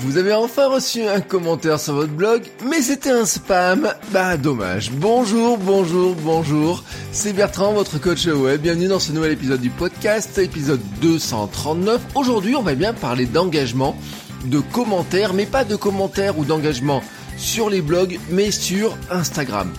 Vous avez enfin reçu un commentaire sur votre blog, mais c'était un spam. Bah dommage. Bonjour, bonjour, bonjour. C'est Bertrand, votre coach web. Bienvenue dans ce nouvel épisode du podcast, épisode 239. Aujourd'hui, on va bien parler d'engagement, de commentaires, mais pas de commentaires ou d'engagement sur les blogs, mais sur Instagram.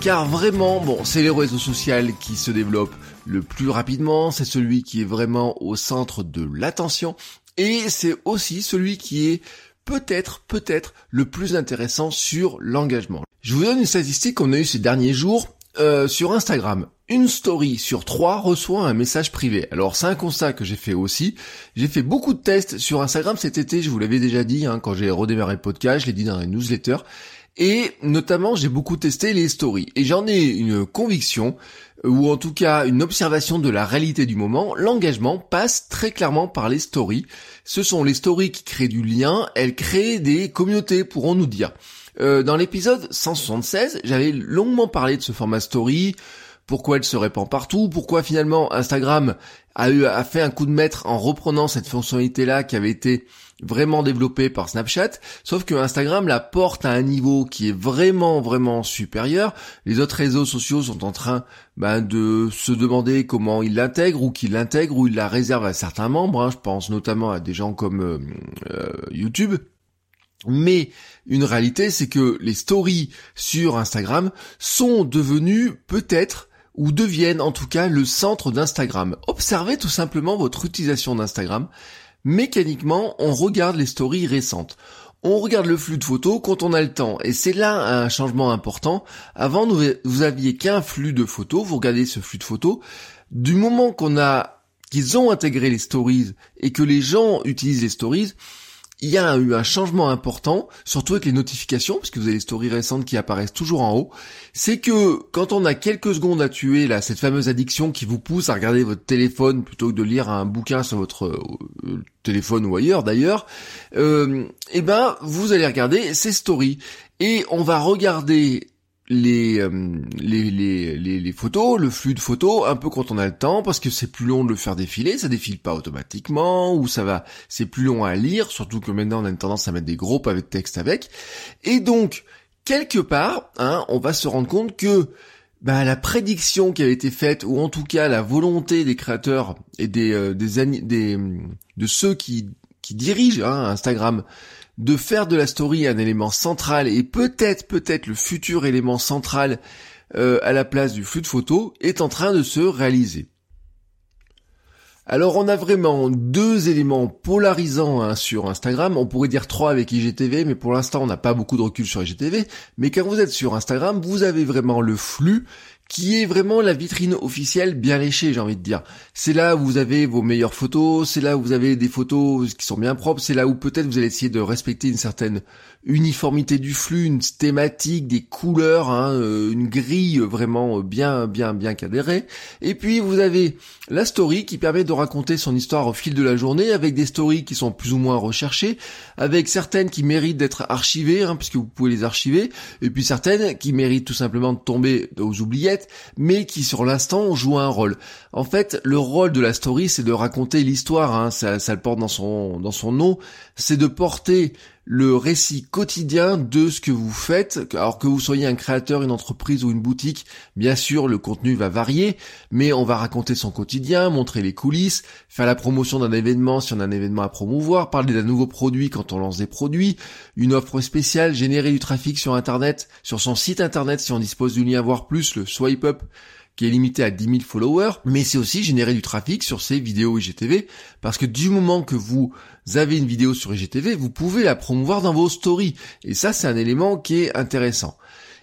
Car vraiment, bon, c'est les réseaux sociaux qui se développent le plus rapidement, c'est celui qui est vraiment au centre de l'attention, et c'est aussi celui qui est peut-être, peut-être le plus intéressant sur l'engagement. Je vous donne une statistique qu'on a eue ces derniers jours euh, sur Instagram. Une story sur trois reçoit un message privé. Alors c'est un constat que j'ai fait aussi. J'ai fait beaucoup de tests sur Instagram cet été, je vous l'avais déjà dit hein, quand j'ai redémarré le podcast, je l'ai dit dans les newsletters. Et notamment, j'ai beaucoup testé les stories. Et j'en ai une conviction, ou en tout cas une observation de la réalité du moment. L'engagement passe très clairement par les stories. Ce sont les stories qui créent du lien, elles créent des communautés, pourrons-nous dire. Euh, dans l'épisode 176, j'avais longuement parlé de ce format story, pourquoi elle se répand partout, pourquoi finalement Instagram a, eu, a fait un coup de maître en reprenant cette fonctionnalité-là qui avait été vraiment développée par Snapchat, sauf que Instagram la porte à un niveau qui est vraiment vraiment supérieur. Les autres réseaux sociaux sont en train ben, de se demander comment ils l'intègrent ou qu'ils l'intègrent ou ils la réservent à certains membres. Hein. Je pense notamment à des gens comme euh, euh, YouTube. Mais une réalité, c'est que les stories sur Instagram sont devenues peut-être ou deviennent en tout cas le centre d'Instagram. Observez tout simplement votre utilisation d'Instagram mécaniquement, on regarde les stories récentes. On regarde le flux de photos quand on a le temps. Et c'est là un changement important. Avant, vous aviez qu'un flux de photos. Vous regardez ce flux de photos. Du moment qu'on a, qu'ils ont intégré les stories et que les gens utilisent les stories, il y a eu un changement important, surtout avec les notifications, parce que vous avez les stories récentes qui apparaissent toujours en haut, c'est que quand on a quelques secondes à tuer, là, cette fameuse addiction qui vous pousse à regarder votre téléphone plutôt que de lire un bouquin sur votre euh, téléphone ou ailleurs d'ailleurs, euh, eh ben vous allez regarder ces stories. Et on va regarder euh, les, les, les, les, photos, le flux de photos, un peu quand on a le temps, parce que c'est plus long de le faire défiler, ça défile pas automatiquement, ou ça va, c'est plus long à lire, surtout que maintenant on a une tendance à mettre des gros pavés de texte avec. Et donc, quelque part, hein, on va se rendre compte que bah, la prédiction qui avait été faite, ou en tout cas la volonté des créateurs et des, euh, des, des, de ceux qui, qui dirigent hein, Instagram, de faire de la story un élément central et peut-être peut-être le futur élément central euh, à la place du flux de photos est en train de se réaliser. Alors on a vraiment deux éléments polarisants hein, sur Instagram, on pourrait dire trois avec IGTV, mais pour l'instant on n'a pas beaucoup de recul sur IGTV, mais quand vous êtes sur Instagram, vous avez vraiment le flux qui est vraiment la vitrine officielle bien léchée, j'ai envie de dire. C'est là où vous avez vos meilleures photos, c'est là où vous avez des photos qui sont bien propres, c'est là où peut-être vous allez essayer de respecter une certaine uniformité du flux, une thématique, des couleurs, hein, euh, une grille vraiment bien bien bien cadrée. Et puis vous avez la story qui permet de raconter son histoire au fil de la journée avec des stories qui sont plus ou moins recherchées, avec certaines qui méritent d'être archivées, hein, puisque vous pouvez les archiver, et puis certaines qui méritent tout simplement de tomber aux oubliettes, mais qui sur l'instant jouent un rôle. En fait, le rôle de la story, c'est de raconter l'histoire, hein, ça, ça le porte dans son dans son nom, c'est de porter le récit quotidien de ce que vous faites. Alors que vous soyez un créateur, une entreprise ou une boutique, bien sûr, le contenu va varier, mais on va raconter son quotidien, montrer les coulisses, faire la promotion d'un événement si on a un événement à promouvoir, parler d'un nouveau produit quand on lance des produits, une offre spéciale, générer du trafic sur Internet, sur son site Internet si on dispose du lien voir plus, le swipe up qui est limité à 10 000 followers, mais c'est aussi générer du trafic sur ces vidéos IGTV, parce que du moment que vous avez une vidéo sur IGTV, vous pouvez la promouvoir dans vos stories, et ça c'est un élément qui est intéressant.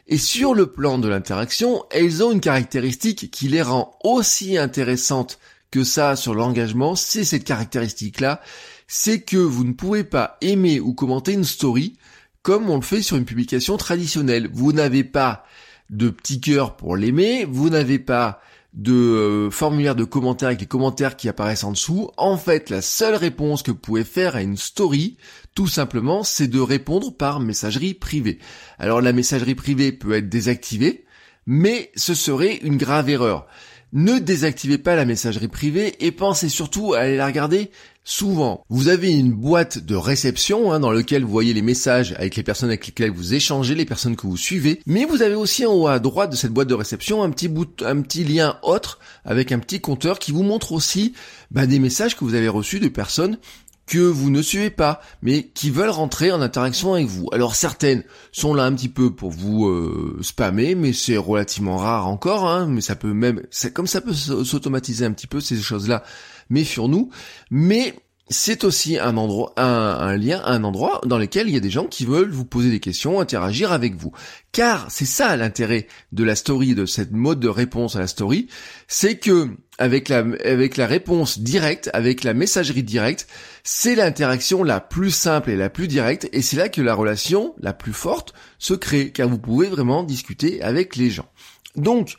Et sur le plan de l'interaction, elles ont une caractéristique qui les rend aussi intéressantes que ça sur l'engagement, c'est cette caractéristique-là, c'est que vous ne pouvez pas aimer ou commenter une story comme on le fait sur une publication traditionnelle. Vous n'avez pas de petit cœur pour l'aimer, vous n'avez pas de euh, formulaire de commentaires avec les commentaires qui apparaissent en dessous. En fait, la seule réponse que vous pouvez faire à une story, tout simplement, c'est de répondre par messagerie privée. Alors la messagerie privée peut être désactivée, mais ce serait une grave erreur. Ne désactivez pas la messagerie privée et pensez surtout à aller la regarder souvent. Vous avez une boîte de réception hein, dans laquelle vous voyez les messages avec les personnes avec lesquelles vous échangez, les personnes que vous suivez, mais vous avez aussi en haut à droite de cette boîte de réception un petit bout, un petit lien autre avec un petit compteur qui vous montre aussi bah, des messages que vous avez reçus de personnes que vous ne suivez pas, mais qui veulent rentrer en interaction avec vous. Alors certaines sont là un petit peu pour vous euh, spammer, mais c'est relativement rare encore, hein, mais ça peut même, c'est comme ça peut s'automatiser un petit peu ces choses-là, méfions-nous. Mais c'est aussi un endroit, un, lien, un endroit dans lequel il y a des gens qui veulent vous poser des questions, interagir avec vous. Car c'est ça l'intérêt de la story, de cette mode de réponse à la story, c'est que avec la, avec la réponse directe, avec la messagerie directe, c'est l'interaction la plus simple et la plus directe, et c'est là que la relation la plus forte se crée, car vous pouvez vraiment discuter avec les gens. Donc,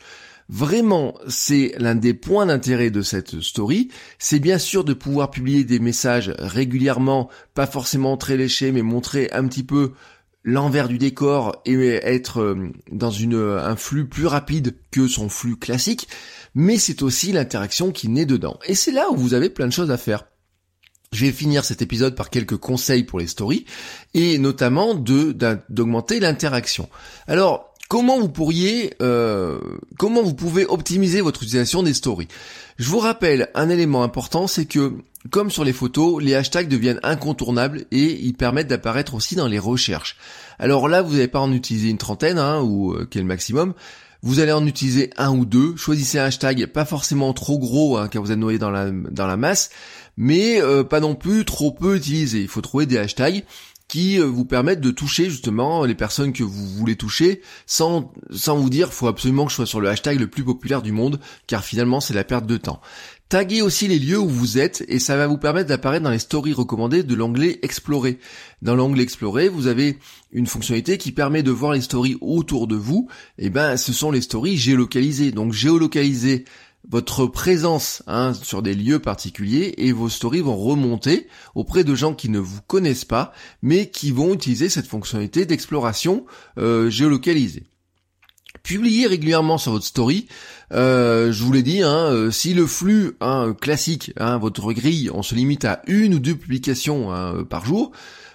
Vraiment, c'est l'un des points d'intérêt de cette story. C'est bien sûr de pouvoir publier des messages régulièrement, pas forcément très léchés, mais montrer un petit peu l'envers du décor et être euh, dans une, un flux plus rapide que son flux classique. Mais c'est aussi l'interaction qui naît dedans. Et c'est là où vous avez plein de choses à faire. Je vais finir cet épisode par quelques conseils pour les stories et notamment d'augmenter l'interaction. Alors, comment vous pourriez, euh, comment vous pouvez optimiser votre utilisation des stories? Je vous rappelle un élément important, c'est que comme sur les photos, les hashtags deviennent incontournables et ils permettent d'apparaître aussi dans les recherches. Alors là, vous n'allez pas en utiliser une trentaine, hein, ou euh, quel maximum. Vous allez en utiliser un ou deux. Choisissez un hashtag pas forcément trop gros, hein, car vous êtes noyé dans la dans la masse, mais euh, pas non plus trop peu utilisé. Il faut trouver des hashtags qui euh, vous permettent de toucher justement les personnes que vous voulez toucher sans, sans vous dire faut absolument que je sois sur le hashtag le plus populaire du monde car finalement c'est la perte de temps. Taguez aussi les lieux où vous êtes et ça va vous permettre d'apparaître dans les stories recommandées de l'onglet Explorer. Dans l'onglet Explorer, vous avez une fonctionnalité qui permet de voir les stories autour de vous. Et eh ben, ce sont les stories géolocalisées. Donc géolocaliser votre présence hein, sur des lieux particuliers et vos stories vont remonter auprès de gens qui ne vous connaissent pas mais qui vont utiliser cette fonctionnalité d'exploration euh, géolocalisée. Publiez régulièrement sur votre story. Euh, je vous l'ai dit, hein, euh, si le flux hein, classique, hein, votre grille, on se limite à une ou deux publications par jour,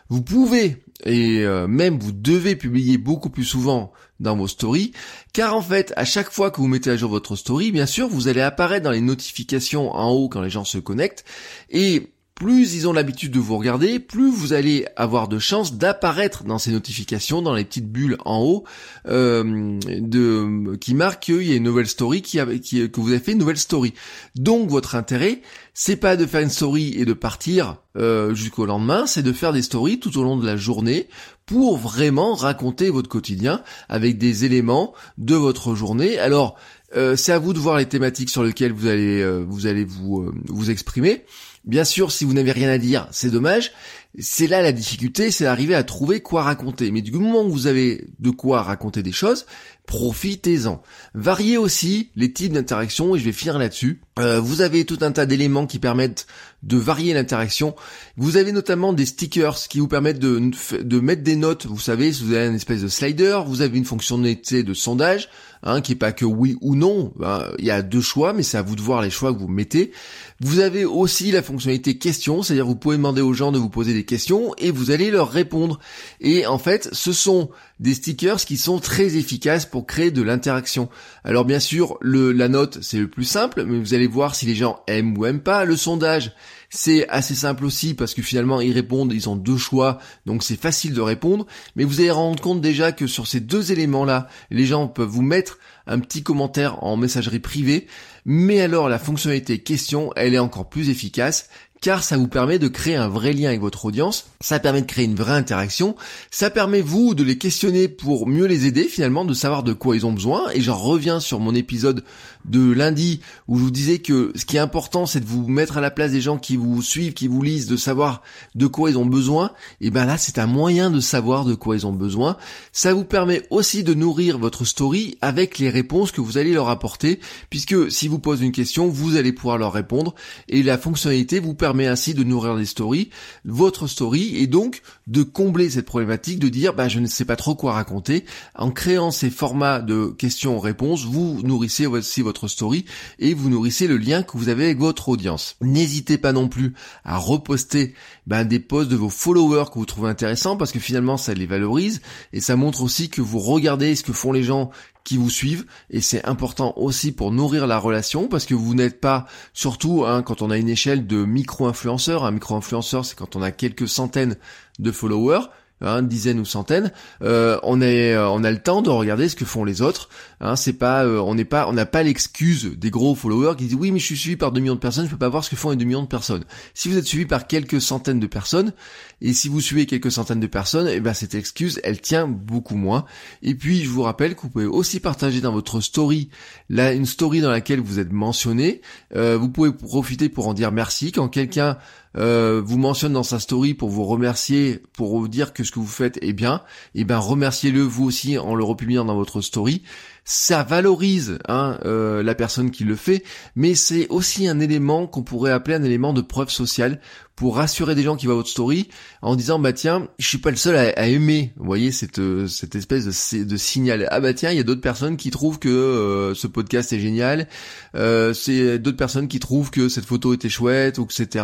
vous pouvez et même vous devez publier beaucoup plus souvent dans vos stories, car en fait, à chaque fois que vous mettez à jour votre story, bien sûr, vous allez apparaître dans les notifications en haut quand les gens se connectent, et plus ils ont l'habitude de vous regarder, plus vous allez avoir de chances d'apparaître dans ces notifications, dans les petites bulles en haut, euh, de, qui marquent qu'il y a une nouvelle story, qui, que vous avez fait une nouvelle story. Donc votre intérêt, c'est pas de faire une story et de partir euh, jusqu'au lendemain, c'est de faire des stories tout au long de la journée pour vraiment raconter votre quotidien avec des éléments de votre journée. Alors euh, c'est à vous de voir les thématiques sur lesquelles vous allez euh, vous allez vous euh, vous exprimer. Bien sûr, si vous n'avez rien à dire, c'est dommage. C'est là la difficulté, c'est d'arriver à trouver quoi raconter. Mais du moment où vous avez de quoi raconter des choses, profitez-en. Variez aussi les types d'interactions et je vais finir là-dessus. vous avez tout un tas d'éléments qui permettent de varier l'interaction. Vous avez notamment des stickers qui vous permettent de, de mettre des notes. Vous savez, si vous avez une espèce de slider, vous avez une fonctionnalité de sondage, hein, qui est pas que oui ou non. Ben, il y a deux choix, mais c'est à vous de voir les choix que vous mettez. Vous avez aussi la fonctionnalité question, c'est-à-dire vous pouvez demander aux gens de vous poser des questions et vous allez leur répondre. Et en fait, ce sont des stickers qui sont très efficaces pour créer de l'interaction. Alors bien sûr, le, la note, c'est le plus simple, mais vous allez voir si les gens aiment ou aiment pas. Le sondage, c'est assez simple aussi parce que finalement ils répondent, ils ont deux choix, donc c'est facile de répondre. Mais vous allez rendre compte déjà que sur ces deux éléments-là, les gens peuvent vous mettre un petit commentaire en messagerie privée. Mais alors la fonctionnalité question, elle est encore plus efficace car ça vous permet de créer un vrai lien avec votre audience, ça permet de créer une vraie interaction, ça permet vous de les questionner pour mieux les aider finalement, de savoir de quoi ils ont besoin, et j'en reviens sur mon épisode de lundi où je vous disais que ce qui est important c'est de vous mettre à la place des gens qui vous suivent, qui vous lisent, de savoir de quoi ils ont besoin, et ben là c'est un moyen de savoir de quoi ils ont besoin. Ça vous permet aussi de nourrir votre story avec les réponses que vous allez leur apporter, puisque si vous posez une question, vous allez pouvoir leur répondre, et la fonctionnalité vous permet ainsi de nourrir les stories, votre story, et donc de combler cette problématique, de dire bah je ne sais pas trop quoi raconter. En créant ces formats de questions-réponses, vous nourrissez aussi votre story et vous nourrissez le lien que vous avez avec votre audience. N'hésitez pas non plus à reposter ben, des posts de vos followers que vous trouvez intéressants parce que finalement ça les valorise et ça montre aussi que vous regardez ce que font les gens qui vous suivent. Et c'est important aussi pour nourrir la relation parce que vous n'êtes pas surtout hein, quand on a une échelle de micro-influenceur, un micro-influenceur c'est quand on a quelques centaines de followers, hein, dizaines ou centaines, euh, euh, on a le temps de regarder ce que font les autres. Hein, c'est pas, euh, on n'est pas, on n'a pas l'excuse des gros followers qui disent oui mais je suis suivi par 2 millions de personnes, je peux pas voir ce que font les 2 millions de personnes. Si vous êtes suivi par quelques centaines de personnes et si vous suivez quelques centaines de personnes, et eh ben cette excuse elle tient beaucoup moins. Et puis je vous rappelle que vous pouvez aussi partager dans votre story là une story dans laquelle vous êtes mentionné. vous pouvez profiter pour en dire merci quand quelqu'un euh, vous mentionne dans sa story pour vous remercier, pour vous dire que ce que vous faites est bien, et eh ben remerciez-le vous aussi en le republiant dans votre story ça valorise hein, euh, la personne qui le fait, mais c'est aussi un élément qu'on pourrait appeler un élément de preuve sociale pour rassurer des gens qui voient votre story en disant bah tiens je suis pas le seul à, aimer vous voyez cette euh, cette espèce de, signal. Ah bah tiens il y a d'autres personnes qui trouvent que euh, ce podcast est génial c'est d'autres personnes qui trouvent que cette photo était chouette ou etc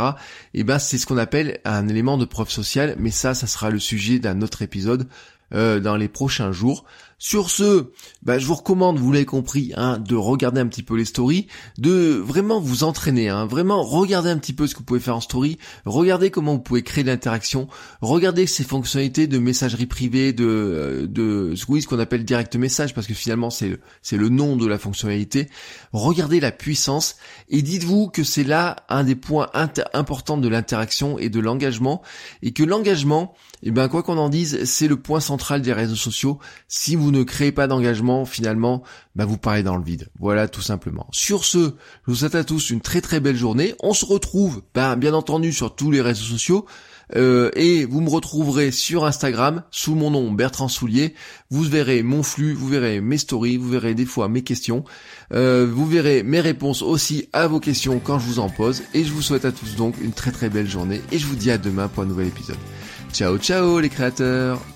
et ben c'est ce qu'on appelle un élément de preuve sociale mais ça ça sera le sujet d'un autre épisode dans les prochains jours sur ce, bah, je vous recommande, vous l'avez compris, hein, de regarder un petit peu les stories, de vraiment vous entraîner, hein, vraiment regarder un petit peu ce que vous pouvez faire en story, regardez comment vous pouvez créer l'interaction, regardez ces fonctionnalités de messagerie privée, de, euh, de ce qu'on appelle direct message, parce que finalement c'est le, nom de la fonctionnalité. Regardez la puissance et dites-vous que c'est là un des points importants de l'interaction et de l'engagement, et que l'engagement, eh ben quoi qu'on en dise, c'est le point central des réseaux sociaux. Ne créez pas d'engagement, finalement, ben vous parlez dans le vide. Voilà tout simplement. Sur ce, je vous souhaite à tous une très très belle journée. On se retrouve, ben, bien entendu, sur tous les réseaux sociaux. Euh, et vous me retrouverez sur Instagram sous mon nom Bertrand Soulier. Vous verrez mon flux, vous verrez mes stories, vous verrez des fois mes questions. Euh, vous verrez mes réponses aussi à vos questions quand je vous en pose. Et je vous souhaite à tous donc une très très belle journée et je vous dis à demain pour un nouvel épisode. Ciao ciao les créateurs